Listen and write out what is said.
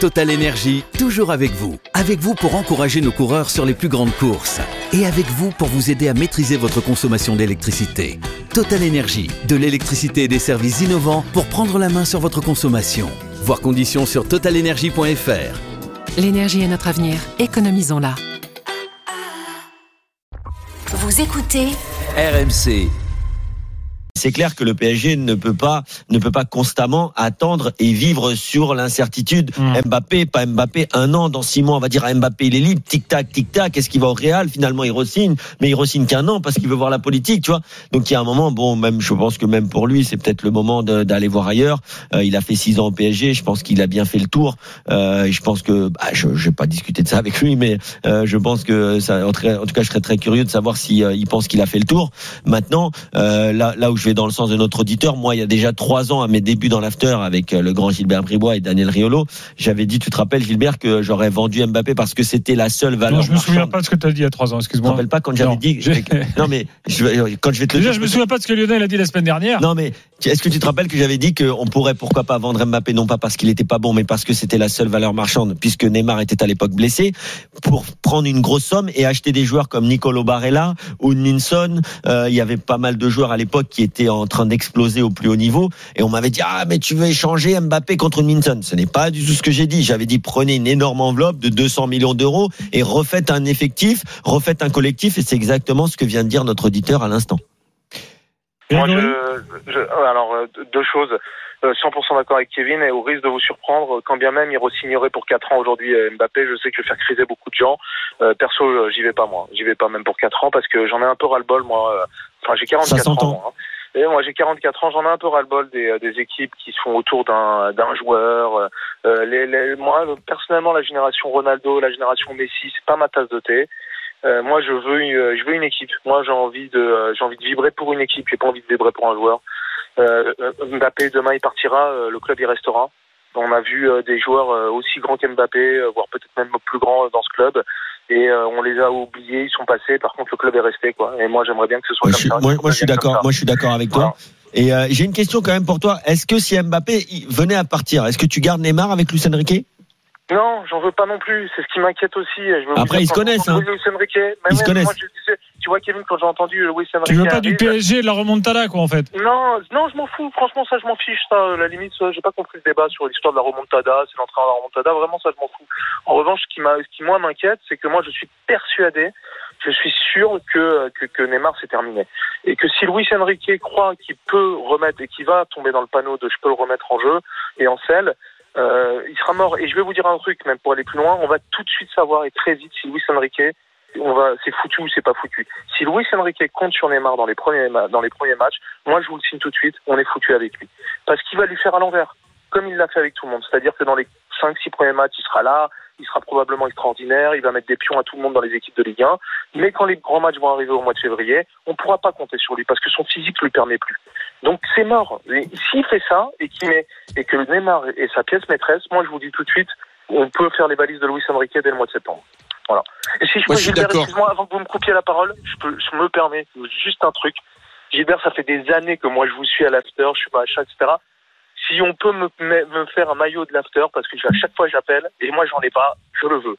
Total Énergie, toujours avec vous. Avec vous pour encourager nos coureurs sur les plus grandes courses. Et avec vous pour vous aider à maîtriser votre consommation d'électricité. Total Énergie, de l'électricité et des services innovants pour prendre la main sur votre consommation. Voir conditions sur totalenergie.fr. L'énergie est notre avenir, économisons-la. Vous écoutez RMC. C'est clair que le PSG ne peut pas ne peut pas constamment attendre et vivre sur l'incertitude. Mbappé, pas Mbappé, un an dans six mois, on va dire à Mbappé, il est libre, tic tac, tic tac. Est-ce qu'il va au Real? Finalement, il re-signe, mais il re-signe qu'un an parce qu'il veut voir la politique, tu vois. Donc il y a un moment, bon, même je pense que même pour lui, c'est peut-être le moment d'aller voir ailleurs. Euh, il a fait six ans au PSG, je pense qu'il a bien fait le tour. Euh, je pense que, bah, je, vais pas discuter de ça avec lui, mais euh, je pense que ça, en tout cas, en tout cas, je serais très curieux de savoir si euh, il pense qu'il a fait le tour. Maintenant, euh, là, là où je vais dans le sens de notre auditeur, moi, il y a déjà trois ans, à mes débuts dans l'after avec euh, le grand Gilbert Bribois et Daniel Riolo, j'avais dit, tu te rappelles, Gilbert, que j'aurais vendu Mbappé parce que c'était la seule valeur. Non, je me souviens pas de ce que tu as dit il y a trois ans, Tu te excuse-moi. rappelles pas quand j'avais dit Non mais je, vais- quand je vais te le Déjà, dire, je me souviens pas de ce que Lionel a dit la semaine dernière. non mais est-ce que tu te rappelles que j'avais dit qu'on pourrait pourquoi pas vendre Mbappé non pas parce qu'il était pas bon mais parce que c'était la seule valeur marchande puisque Neymar était à l'époque blessé pour prendre une grosse somme et acheter des joueurs comme Nicolo Barella ou Ninson Euh, il y avait pas mal de joueurs à l'époque qui étaient en train d'exploser au plus haut niveau et on m'avait dit ah mais tu veux échanger Mbappé contre Ninson ce n'est pas du tout ce que j'ai dit j'avais dit prenez une énorme enveloppe de 200 millions d'euros et refaites un effectif refaites un collectif et c'est exactement ce que vient de dire notre auditeur à l'instant Moi, je, je- alors euh, deux choses. Euh, 100% d'accord avec Kevin et au risque de vous surprendre, quand bien même il re-signerait pour 4 ans aujourd'hui euh, Mbappé, je sais que je vais faire criser beaucoup de gens. Euh, perso, euh, j'y vais pas moi. J'y vais pas même pour 4 ans parce que j'en ai un peu ras-le-bol moi. euh, Enfin, j'ai 44 s'entend. ans. moi, hein. Moi, j'ai 44 ans, j'en ai un peu ras-le-bol des, euh, des équipes qui se font autour d'un joueur. Euh, les- moi, euh, personnellement, la génération Ronaldo, la génération Messi, c'est pas ma tasse de thé. Euh, moi, je veux, une, euh, je veux une équipe. Moi, j'ai envie de, euh, j'ai envie de vibrer pour une équipe. J'ai pas envie de vibrer pour un joueur. Euh, euh, Mbappé demain il partira, euh, le club il restera. On a vu euh, des joueurs euh, aussi grands qu'Mbappé, euh, voire peut-être même plus grands euh, dans ce club. Et euh, on les a oubliés, ils sont passés. Par contre, le club est resté, quoi. Et moi, j'aimerais bien que ce soit Moi, comme je suis, ça. moi, je suis d'accord. Moi, je suis d'accord avec toi. Et euh, j'ai une question quand même pour toi. Est-ce que si Mbappé venait à partir, est-ce que tu gardes Neymar avec Luis Enrique Non, j'en veux pas non plus. C'est ce qui m'inquiète aussi. Je Après, ils se connaissent, hein. Ils se connaissent. Moi, je disais, tu vois, Kevin, quand j'ai entendu Luis Enrique. Tu veux pas du PSG de la remontada, quoi, en fait. Non, non, je m'en fous. Franchement, ça, je m'en fiche. Ça, à la limite, j'ai pas compris le débat sur l'histoire de la remontada. C'est l'entraîneur de la remontada. Vraiment, ça, je m'en fous. En revanche, ce qui m'a, ce qui moi m'inquiète, c'est que moi, je suis persuadé, je suis sûr que que, que Neymar c'est terminé et que si Luis Enrique croit qu'il peut remettre et qu'il va tomber dans le panneau de je peux le remettre en jeu et en selle. Euh, il sera mort. Et je vais vous dire un truc, même pour aller plus loin, on va tout de suite savoir et très vite si Luis Enrique, on va, c'est foutu ou c'est pas foutu. Si Luis Enrique compte sur Neymar dans les premiers dans les premiers matchs, moi je vous le signe tout de suite, on est foutu avec lui, parce qu'il va lui faire à l'envers, comme il l'a fait avec tout le monde. C'est-à-dire que dans les 5-6 premiers matchs, il sera là, il sera probablement extraordinaire, il va mettre des pions à tout le monde dans les équipes de Ligue 1. Mais quand les grands matchs vont arriver au mois de février, on ne pourra pas compter sur lui parce que son physique ne le permet plus. Donc c'est mort. S'il fait ça et qu'il met et que Neymar est sa pièce maîtresse, moi je vous dis tout de suite, on peut faire les valises de Luis Enrique dès le mois de septembre. Voilà. Et si je peux, Moi, Gilbert, excuse-moi, avant que vous me coupiez la parole, je, peux, je me permets juste un truc. Gilbert, ça fait des années que moi je vous suis à l'after, je suis pas achat, etc. Si on peut me, faire un maillot de l'after, parce que à chaque fois j'appelle, et moi j'en ai pas, je le veux.